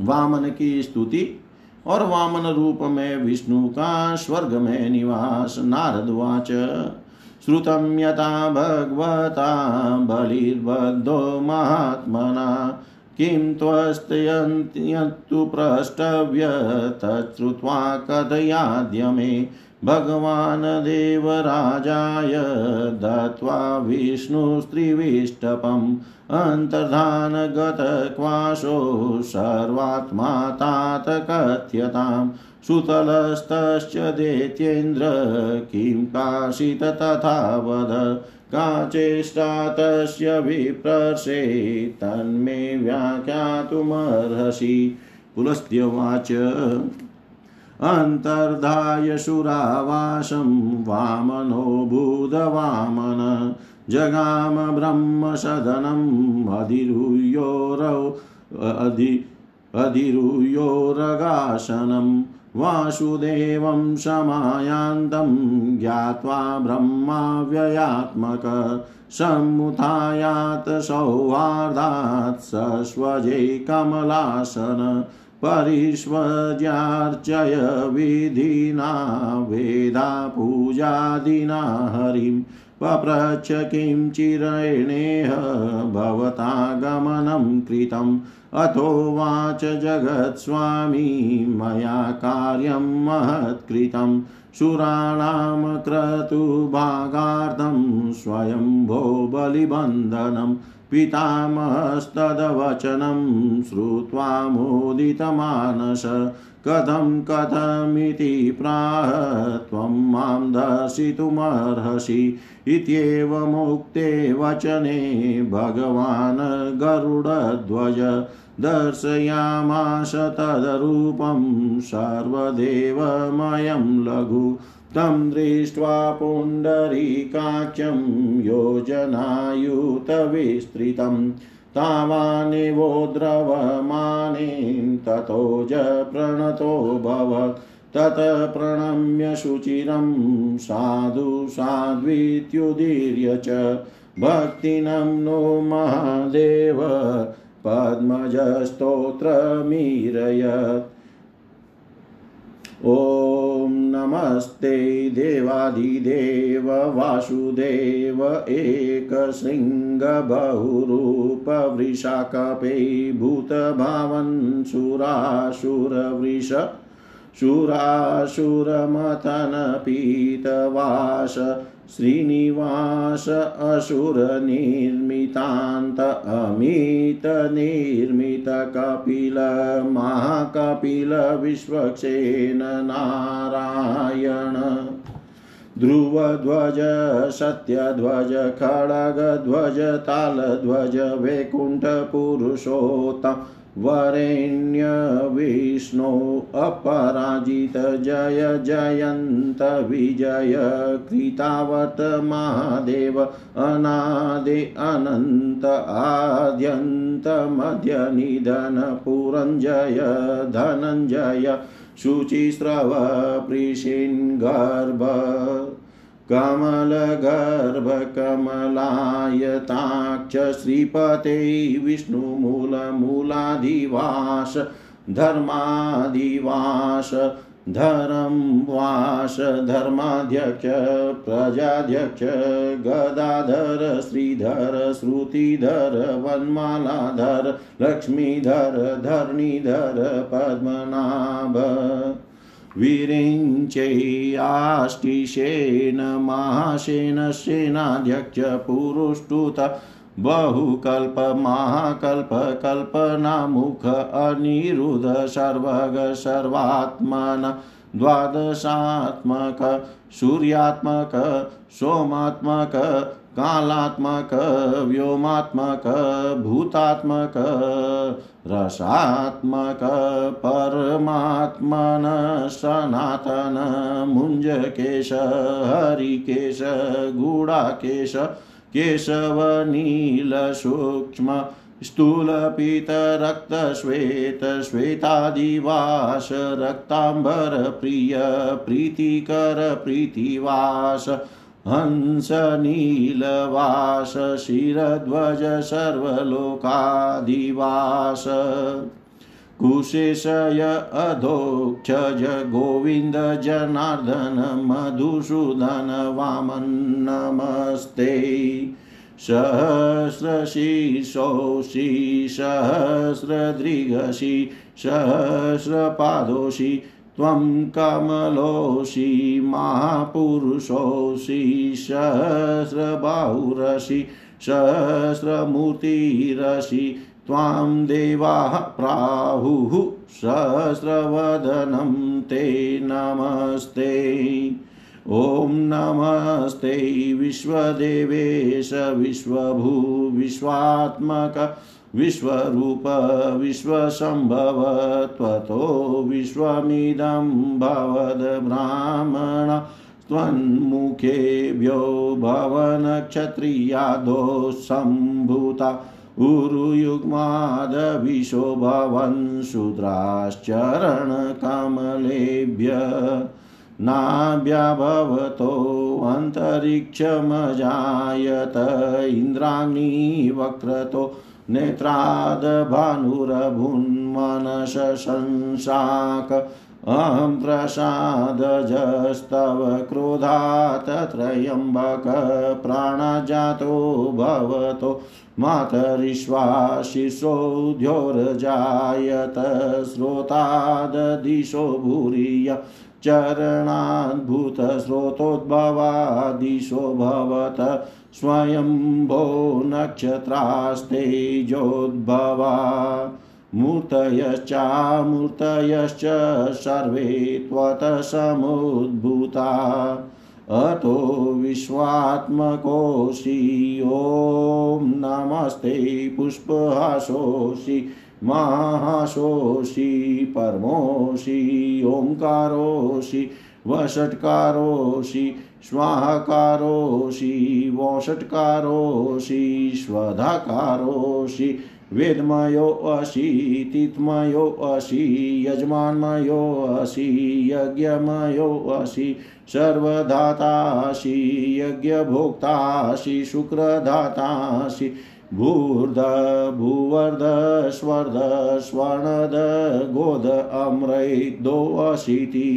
वामन की स्तुति और वामन रूप में विष्णु का स्वर्ग में निवास। नारदवाच श्रुतं यथा भगवता बलिर्बद्धो महात्मना। किं त्वस्तयन्त्यत्तु प्रष्टव्य, तच्छ्रुत्वा कथयाद्य मे भगवान् देवराजाय दत्त्वा विष्णुस्त्रिविष्टपम् अन्तर्धानगतक्वाशो सर्वात्मा तात कथ्यताम्। सुतलस्तश्च दैत्येन्द्र, किं काशित तथा वद का चेष्टा तस्य विप्रर्षे तन्मे व्याख्यातुमर्हसि। पुलस्त्यवाच। अन्तर्धाय सुरावासं वामनो बुधवामन जगाम ब्रह्मसदनम् अधिरुयोरौ अधि अधिरुयोरगासनम् वासुदेवं समायान्तं ज्ञात्वा ब्रह्माव्ययात्मक सम्मुथायात् सौहार्दात् सस्वजे कमलासन परिष्वज्यार्चय विधिना वेदा पूजादिना हरिं पप्रच्छ किं चिरेणेह भवता गमनं कृतम् अथोवाच जगत्स्वामी मया कार्यं महत्कृतं। सुराणां क्रतुभागार्थं स्वयंभो बलिबन्धनं पितामहस्तदवचनं श्रुत्वा मोदितमानस, कथं कथमिति प्राह, त्वं माँ दर्शितुमर्हसि इत्येवमुक्ते वचने भगवान् गरुडध्वज दर्शयामास तदरूपं सर्वदेवमयं लघु तं दृष्ट्वा पुण्डरीकाख्यं योजनायुतविस्तृतं। तावानेवो द्रवमानें ततोज प्रणतोऽभवत् तत प्रणम्य शुचिरं साधु साध्वीत्युदीर्य च। भक्तिनं नो महादेव। पद्मजस्तोत्रमीरयत्। ॐ नमस्ते देवादिदेव वासुदेव एकशृङ्गबहुरूपवृषाकपे भूतभावन् सुरासुरवृष शूरासुरमथनपीतवास श्रीनिवास असुरनिर्मितान्त अमितनिर्मितकपिल महाकपिल विश्वक्षेन नारायण। ध्रुवध्वज सत्यध्वज खड्गध्वज तालध्वज वैकुण्ठपुरुषोत्तम वरेण्य विष्णो अपराजित जय जयन्त विजय कृतावत महादेव अनादे अनन्त आद्यन्त मध्यनिधन पुरञ्जय धनञ्जय शुचिस्रव प्रीषिन्गर्भ कमलगर्भकमलायताक्ष श्रीपते विष्णुमूलमूलाधिवास धर्मादिवास धर्म वास धर्माध्यक्ष, प्रजाध्यक्ष, गदाधर, श्रीधर, श्रुतिधर, वनमालाधर, लक्ष्मीधर, धरणीधर, पद्मनाभ। विरिञ्चैयाष्टिशेन महाशेन सेनाध्यक्ष पुरुष्टुत बहुकल्प महाकल्पकल्पनामुख अनिरुध सर्वग सर्वात्मन द्वादशात्मक, सूर्यात्मक, सोमात्मक, कालात्मक, व्योमात्मक, भूतात्मक रसात्मक परमात्मन सनातन मुञ्जकेश हरिकेश गुडाकेश केशवनीलसूक्ष्म स्थूलपितरक्तश्वेतश्वेतादिवास रक्ताम्बरप्रिय प्रीतिकर प्रीतिवास हंसनीलवास शिरध्वज सर्वलोकादिवास कुशेशय अधोक्षज गोविन्द मधुसूदन वामन नमस्ते। सहस्रशीर्षोषि सहस्रदृगसि सहस्रपादोषि त्वं कमलोऽसि महापुरुषोऽसि सहस्रबाहुरसि, सहस्रमूर्तिरसि, त्वां देवाः प्राहुः सहस्रवदनं ते नमस्ते। ॐ नमस्ते विश्वदेवेश, विश्वभू, विश्वात्मक विश्वरूप विश्वसम्भव त्वतो विश्वमिदं भवद् ब्राह्मण त्वन्मुखेभ्यो भवनक्षत्रियादो सम्भूता उरुयुग्मादविशो भवन् शूद्राश्चरणकमलेभ्य नाभ्यभवतो अन्तरिक्षमजायत इन्द्राणी वक्रतो नेत्रादभानुरभुन्मनशंसाक अहं प्रसादजस्तव क्रोधात् त्र्यम्बक प्राणजातो भवतो। मातरिश्वाशिशोद्योर्जायत स्रोताददिशो भूरिय। चरणाद्भुतस्रोतोद्भवादिशो भवत। स्वयंभो नक्षत्रास्तेजोद्भवा मूर्तयश्चामूर्तयश्च सर्वे त्वतः समुद्भूता अतो विश्वात्मकोऽसि, ॐ नमस्ते पुष्पहासोऽसि महासोऽसि परमोऽसि ओङ्कारोऽसि वषट्कारोऽसि स्वाहाकारोऽसि वषट्कारोऽसि स्वधाकारोऽसि वेदमयोऽसि तिथमयोऽसि यजमान्मयोऽसि यज्ञमयोऽसि सर्वदातासि यज्ञभोक्तासि शुक्रदातासि भूर्द भूवर्द स्वर्द स्वर्णद, गोद अम्रैदोऽशीति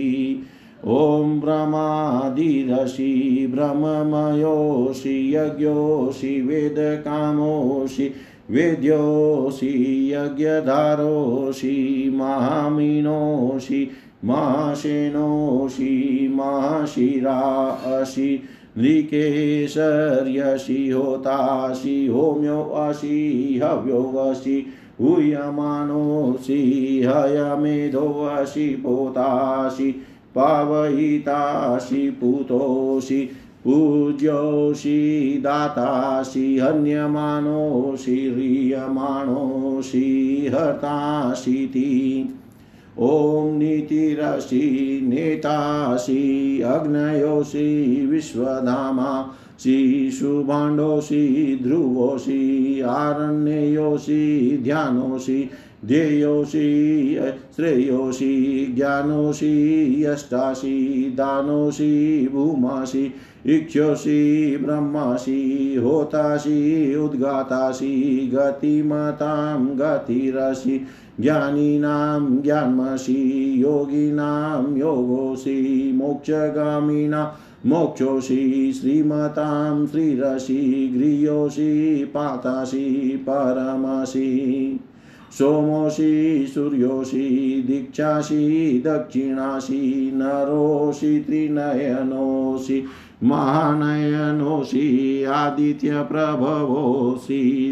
ॐ ब्रह्मादिरसि ब्रह्ममयोऽसि यज्ञोऽसि वेदकामोऽसि वेद्योऽसि यज्ञधारोऽसि महामीनोऽसि महाशेनोऽसि महाशिरासि नृकेशर्यसि होतासि होम्योऽसि हव्योऽसि हूयमानोऽसि हयमेधोऽसि पोतासि पावयितासि, पूतोऽसि, पूज्योऽसि, दातासि, हन्यमानोऽसि, ह्रियमाणोऽसि हताशीति ॐ नीतिरसि, नेतासि अग्नयोषि विश्वधामा शुभाण्डोषि ध्रुवोषि आरण्ययोषि ध्यानोषि ध्येयोषि श्रेयोषि, ज्ञानोषि यष्टासि दानोषि भूमासि इक्षोषि ब्रह्मासि होतासि उद्गातासि गतिमतां, गतिरसि, ज्ञानीनां ज्ञानमसि योगिनां योगोऽसि मोक्षगामिना, मोक्षोषि, श्रीमतां, श्रीरसि गृह्योषि पातासि परमसि सोमोषि सूर्योषि दीक्षासि, दक्षिणासि नरोषि त्रिनयनोषि महानयनोषि आदित्यप्रभवोषि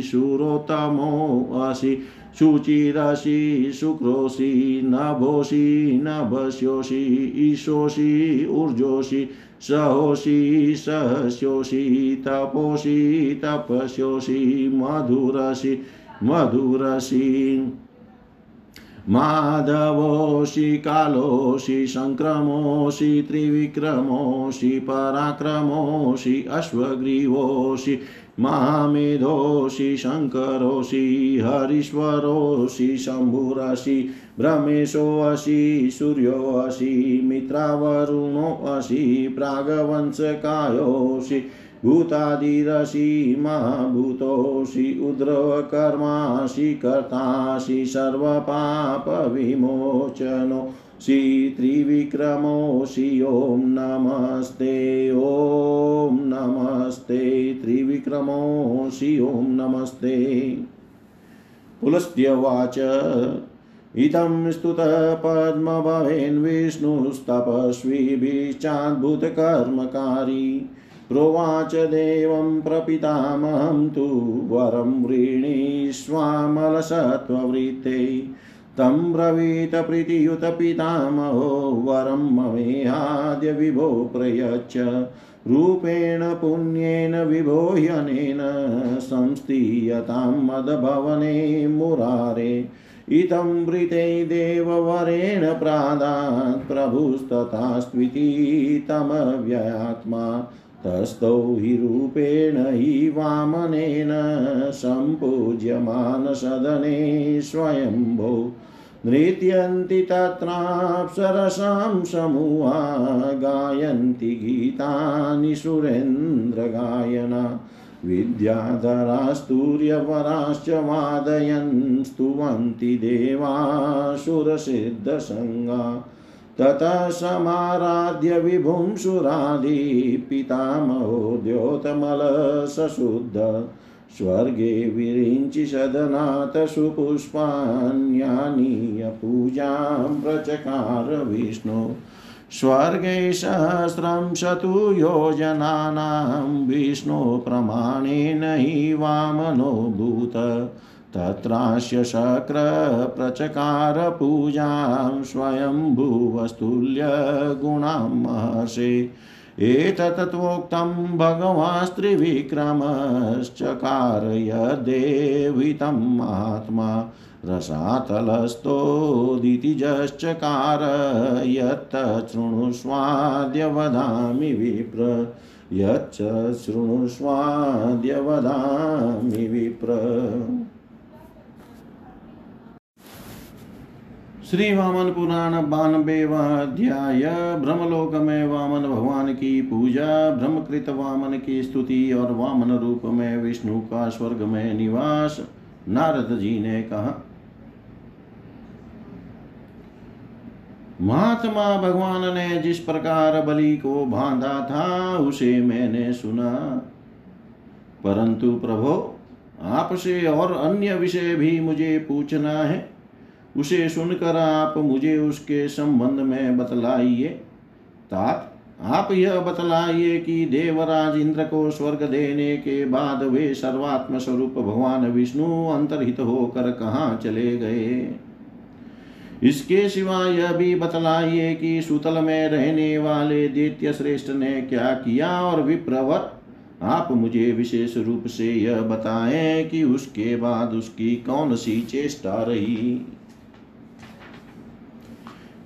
शूरोत्तमोऽसि शुचिरसि शुक्रोषि नभोषि नभस्योषि ईशोषि ऊर्जोषि सहोषि सहस्योषि तपोषि तपस्योषि मधुरसि मधुरसि। माधवोषि, कालोषि सङ्क्रमोषि त्रिविक्रमोषि, पराक्रमोषि, अश्वग्रीवोषि महामेधोषि शङ्करोषि, हरीश्वरोषि, शम्भुरसि भ्रमेशोऽसि सूर्योऽसि, मित्रावरुणोऽसि, प्रागवंशकायोऽसि भूतादिरसि महाभूतोऽसि उद्रवकर्मासि कर्तासि सर्वपापविमोचनो सि त्रिविक्रमोऽसि ॐ नमस्ते ॐ नमस्ते, त्रिविक्रमोऽसि ॐ नमस्ते। पुलस्त्यवाच, इदं स्तुतः पद्मभवेन् विष्णुस्तपस्विभिश्चाद्भुतकर्मकारी प्रोवाच देवं प्रपितामहं तु वरं व्रीणीष्वामलसत्त्ववृत्ते तं ब्रवीत प्रीतियुत पितामहो वरं ममेहाद्य विभो प्रयच्छ। रूपेण पुण्येन विभो ह्यनेन संस्थीयतां मदभवने मुरारे। इतं वृते देववरेण प्रादात् तमव्ययात्मा तस्थौ हि रूपेण हि वामनेन सम्पूज्यमान सदने स्वयम्भो नृत्यन्ति तत्राप्सरसां समूहा गायन्ति गीतानि सुरेन्द्रगायना विद्याधरास्तूर्यवराश्च वादयन् स्तुवन्ति देवासुरसिद्धसङ्गा ततः समाराध्य विभुं सुराधिपितामहो द्योतमलसशुद्ध स्वर्गे विरिञ्चि सदनाथ सुपुष्पाण्यानीय पूजां प्रचकार विष्णु। स्वर्गे सहस्रं शतु योजनानां विष्णो प्रमाणेन हि वामनो भूत तत्रास्य शक्रप्रचकार पूजां स्वयंभुवस्तुल्यगुणां महर्षे एतत्त्वोक्तं भगवास्त्रिविक्रमश्चकार यद्देवितं महात्मा रसातलस्थोदितिजश्चकार यत्त शृणुष्वाद्य वदामि विप्र। यच्च शृणुष्वाद्य वदामि विप्र। श्री वामन पुराण बानवेवा अध्याय ब्रह्मलोक में वामन भगवान की पूजा ब्रह्मकृत वामन की स्तुति और वामन रूप में विष्णु का स्वर्ग में निवास। नारद जी ने कहा, महात्मा भगवान ने जिस प्रकार बलि को बांधा था, उसे मैंने सुना। परंतु प्रभो, आपसे और अन्य विषय भी मुझे पूछना है। उसे सुनकर आप मुझे उसके संबंध में बतलाइए। तात, आप यह बतलाइए कि देवराज इंद्र को स्वर्ग देने के बाद वे सर्वात्म स्वरूप भगवान विष्णु अंतरहित होकर कहाँ चले गए? इसके सिवा यह भी बतलाइए कि सुतल में रहने वाले दैत्य श्रेष्ठ ने क्या किया और विप्रवर, आप मुझे विशेष रूप से यह बताएँ कि उसके बाद उसकी कौन सी चेष्टा रही?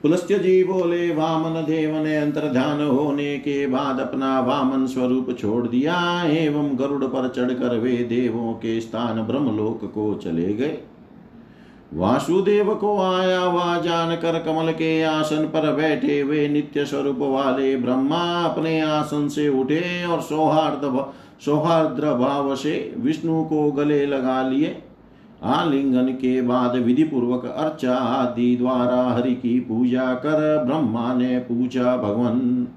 पुलस्त्य जी बोले वामन देव ने अंतर्ध्यान होने के बाद अपना वामन स्वरूप छोड़ दिया, एवं गरुड़ पर चढ़कर वे देवों के स्थान ब्रह्मलोक को चले गए। वासुदेव को आया हुआ जानकर कमल के आसन पर बैठे वे नित्य स्वरूप वाले ब्रह्मा अपने आसन से उठे और सौहार्द सौहार्द्र भाव से विष्णु को गले लगा लिए। आलिंगन के बाद विधि पूर्वक अर्चा आदि द्वारा हरि की पूजा कर ब्रह्मा ने पूछा, भगवान,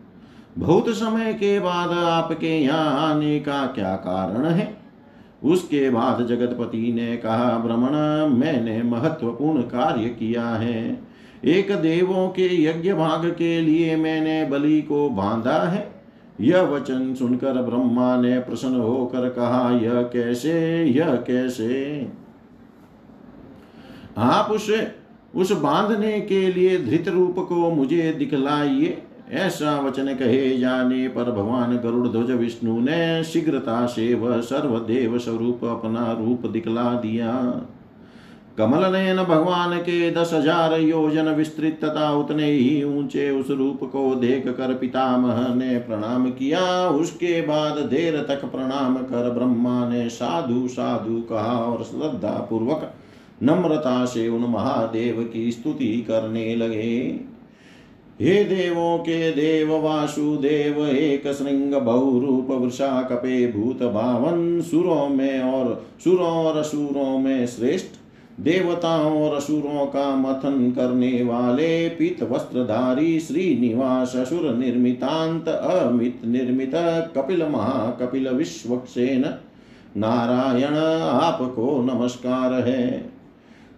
बहुत समय के बाद आपके यहाँ आने का क्या कारण है? उसके बाद जगतपति ने कहा भ्रमण मैंने महत्वपूर्ण कार्य किया है। एक देवों के यज्ञ भाग के लिए मैंने बलि को बांधा है। यह वचन सुनकर ब्रह्मा ने प्रसन्न होकर कहा, यह कैसे यह कैसे? आप उसे, उस बांधने के लिए धृत रूप को मुझे दिखलाइए। ऐसा वचन कहे जाने पर भगवान गरुड़ ध्वज विष्णु ने शीघ्रता से वह सर्वदेव स्वरूप अपना रूप दिखला दिया। कमल नयन भगवान के दस हज़ार योजन विस्तृत तथा उतने ही ऊँचे उस रूप को देख कर पितामह ने प्रणाम किया। उसके बाद देर तक प्रणाम कर ब्रह्मा ने साधु साधु कहा और श्रद्धा पूर्वक नम्रता से उन महादेव की स्तुति करने लगे। हे देवों के देव, वासुदेव, एक श्रृंग बहुरूप वृषा कपे भूत भावन सुरों में और सुरों और असुरों में श्रेष्ठ, देवताओं और असुरों का मथन करने वाले पीत वस्त्रधारी, श्रीनिवास असुर निर्मितांत, अमित निर्मित, कपिल महाकपिल विश्वक्सेन, नारायण, आपको नमस्कार है।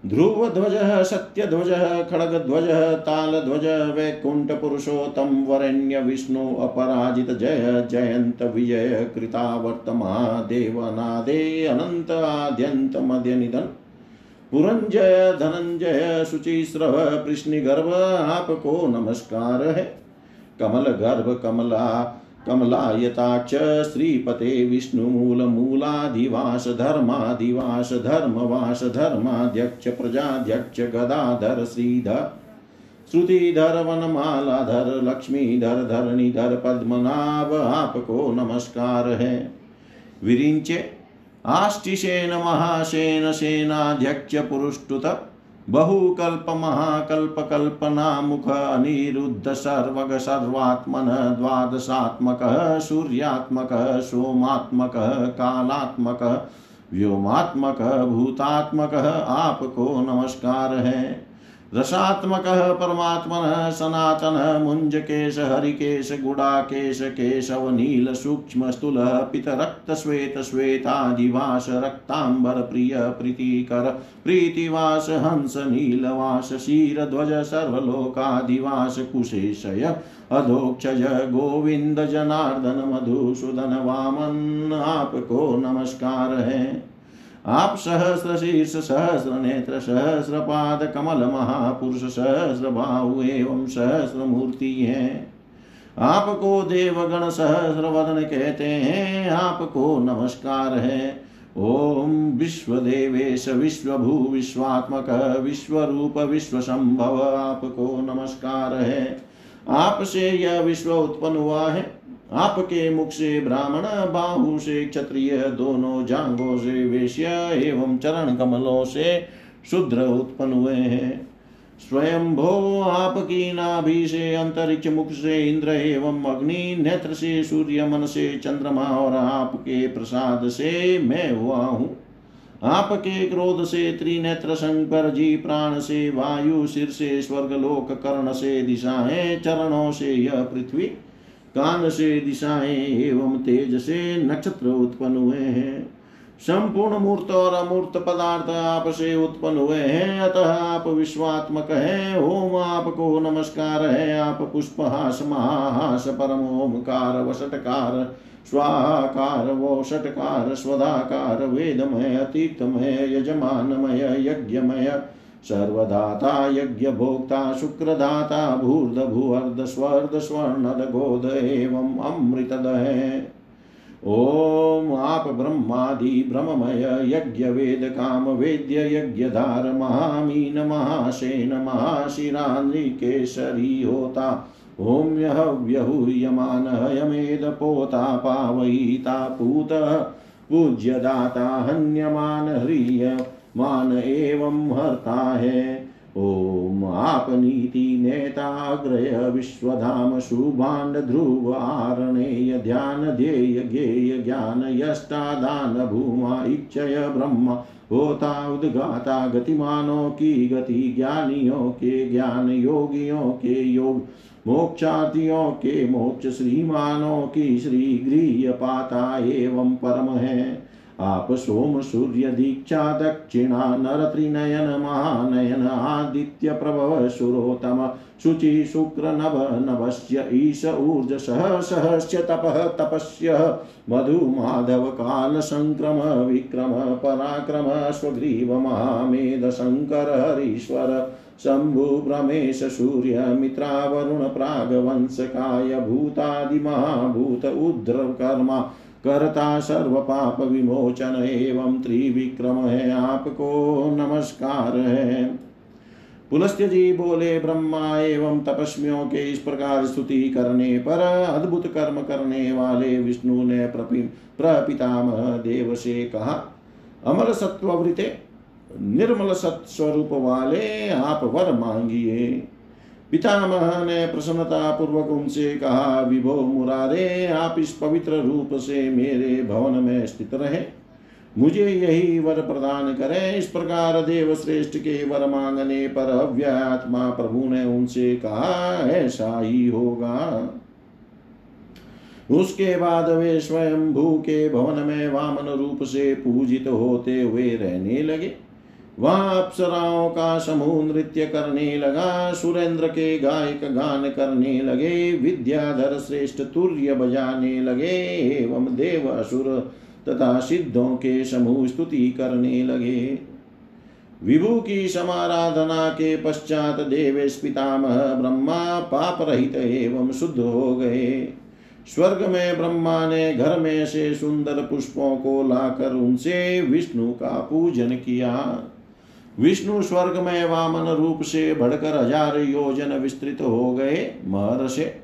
ध्रुव ध्वज सत्य ध्वज खड़ग ध्वज ताल ध्वज वैकुंठ पुरुषोत्तम वरण्य विष्णु अपराजित जय, जयंत विजय कृता वर्तमा देवनादे अनंत आद्यंत मध्य निधन। पुरंजय, धनंजय शुचिश्रव कृष्णिगर्भ आपको नमस्कार है। कमल गर्भ कमला कमलायताक्ष श्रीपते विष्णुमूलमूलाधिवास धर्माधिवास धर्मवास धर्माध्यक्ष प्रजाध्यक्ष गदाधर श्रीधर श्रुतिधर वनमालाधर लक्ष्मीधर धरणीधर पद्मनाभ आपको नमस्कार है। विरिंचे आष्टिशेन महासेन सेनाध्यक्ष पुरुष्टुत बहुकल्प महाकल्प कल्पना मुख अनिरुद्ध सर्वग सर्वात्मन द्वादशात्मक सूर्यात्मक सोमात्मक कालात्मक व्योमात्मक भूतात्मक आपको नमस्कार है। रसात्मक परमात्मन सनातन मुंज केश हरिकेश, गुड़ाकेश, केशव, नील, सूक्ष्म, स्थूल, पित, रक्त, श्वेत श्वेतादिवास रक्तांबर प्रिय, प्रीतिकर, प्रीतिवास, हंस नीलवास शीर ध्वज सर्वलोकादिवास कुशेशय अधोक्षज गोविंद, जनार्दन, मधुसूदन, वामन, आपको नमस्कार है। आप सहस्र शीर्ष सहस्र नेत्र सहस्र पाद कमल महापुरुष सहस्र भाव एवं सहस्र मूर्ति है। आपको देवगण सहस्र वदन कहते हैं, आपको नमस्कार है। ओम विश्वदेवेश, विश्वभू, विश्वात्मक, विश्वरूप विश्व संभव आपको नमस्कार है। आपसे यह विश्व उत्पन्न हुआ है। आपके मुख से ब्राह्मण, बाहु से क्षत्रिय, दोनों जांगों से वेश्य एवं चरण कमलों से शुद्र उत्पन्न हुए हैं। स्वयं भो आपकी नाभि से अंतरिक्ष मुख से इंद्र एवं अग्नि, नेत्र से सूर्य, मन से चंद्रमा और आपके प्रसाद से मैं हुआ हूँ। आपके क्रोध से त्रिनेत्र शंकर जी प्राण से वायु, सिर से स्वर्ग लोक कर्ण से दिशाएँ, चरणों से यह पृथ्वी। कान से दिशाएँ एवं तेज से नक्षत्र उत्पन्न हुए हैं। संपूर्ण मूर्त और अमूर्त पदार्थ आप से उत्पन्न हुए हैं। अतः आप विश्वात्मक हैं। ओम, आपको नमस्कार है। आप पुष्पहास, महाहास, परम ओमकार वसटकार स्वाकार वोषटकार, स्वधाकार, वेदमय, अतीतमय, यजमानमय, यज्ञमय सर्वदाता यज्ञभोक्ता शुक्रदाता भूर्द भूर्द स्वर्द स्वर्णद गोद एवं अमृतद है ॐ आप ब्रह्मादि ब्रह्ममय यज्ञ वेद काम वेद्य यज्ञधार महामीन महासेन महाशिरान्निकेशरी होता। ॐ यः व्यहूयमानः यमेद पोता पावयिता पूतः, पूज्यदाता हन्यमान ह्रिय मान एवं हर्ता है। ओम ॐ आपनीति नेताग्रय विश्वधाम शुभाण्ड ध्रुव आरणेय ध्यान ध्येय ज्ञेय ज्ञान यष्टादान भूमा इच्छय ब्रह्म होता उद्गाता गतिमानों की गति ज्ञानियों के ज्ञान योगियों के योग मोक्षार्थियों के मोक्ष श्रीमानों की श्री गृह पाता एवं परम है। आप सोम सूर्य दीक्षा दक्षिणा नर त्रिनयन महानयन आदित्य प्रभव सुरोतम शुचि शुक्र नभ नभस्य ईश ऊर्ज सह सहस्य तपः तपस्य मधु माधव काल संक्रम विक्रम पराक्रम स्वग्रीव महामेध शंकर हरीश्वर शंभु प्रमेश सूर्य मित्रा वरुण प्रागवंशकाय भूतादि महाभूत उद्र कर्मा करता सर्व पाप विमोचन एवं त्रिविक्रम है आपको नमस्कार है। पुलस्त्य जी बोले, ब्रह्मा एवं तपस्वियों के इस प्रकार स्तुति करने पर अद्भुत कर्म करने वाले विष्णु ने प्रपितामह देव से कहा, अमर सत्वृते निर्मल सत्स्वरूप वाले आप वर मांगिए। पितामह ने प्रसन्नता पूर्वक उनसे कहा, विभो मुरारे, आप इस पवित्र रूप से मेरे भवन में स्थित रहे। मुझे यही वर प्रदान करें। इस प्रकार देव श्रेष्ठ के वर मांगने पर अव्यात्मा प्रभु ने उनसे कहा, ऐसा ही होगा। उसके बाद वे स्वयं भू के भवन में वामन रूप से पूजित होते हुए रहने लगे। वहाँ अप्सराओं का समूह नृत्य करने लगा। सुरेंद्र के गायक गान करने लगे। विद्याधर श्रेष्ठ तुर्य बजाने लगे एवं देव असुर तथा सिद्धों के समूह स्तुति करने लगे। विभु की समाराधना के पश्चात देवेश पितामह ब्रह्मा पाप रहित एवं शुद्ध हो गए। स्वर्ग में ब्रह्मा ने घर में से सुंदर पुष्पों को लाकर उनसे विष्णु का पूजन किया। विष्णु स्वर्ग में वामन रूप से बढ़कर हज़ार योजन विस्तृत हो गए, महर्षे।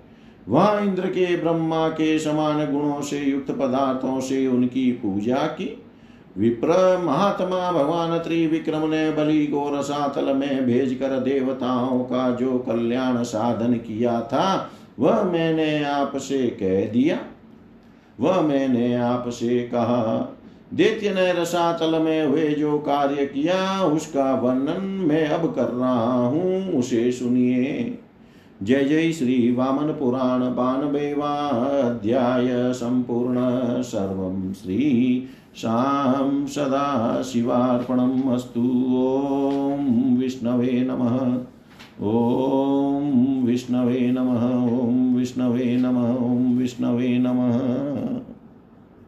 वहाँ इंद्र के, ब्रह्मा के समान गुणों से, युक्त पदार्थों से उनकी पूजा की। विप्र महात्मा भगवान त्रिविक्रम ने बलि को रसातल में भेजकर देवताओं का जो कल्याण साधन किया था, वह मैंने आपसे कह दिया। वह मैंने आपसे कहा दैत्य ने रसातल में हुए जो कार्य किया, उसका वर्णन मैं अब कर रहा हूँ, उसे सुनिए। जय जय श्री वामन पुराण अध्याय संपूर्ण सर्व श्री शाम सदा शिवार्पणम् अस्तु। ॐ विष्णवे नमः। ॐ विष्णवे नमः। ॐ विष्णवे नमः। ॐ विष्णवे नमः।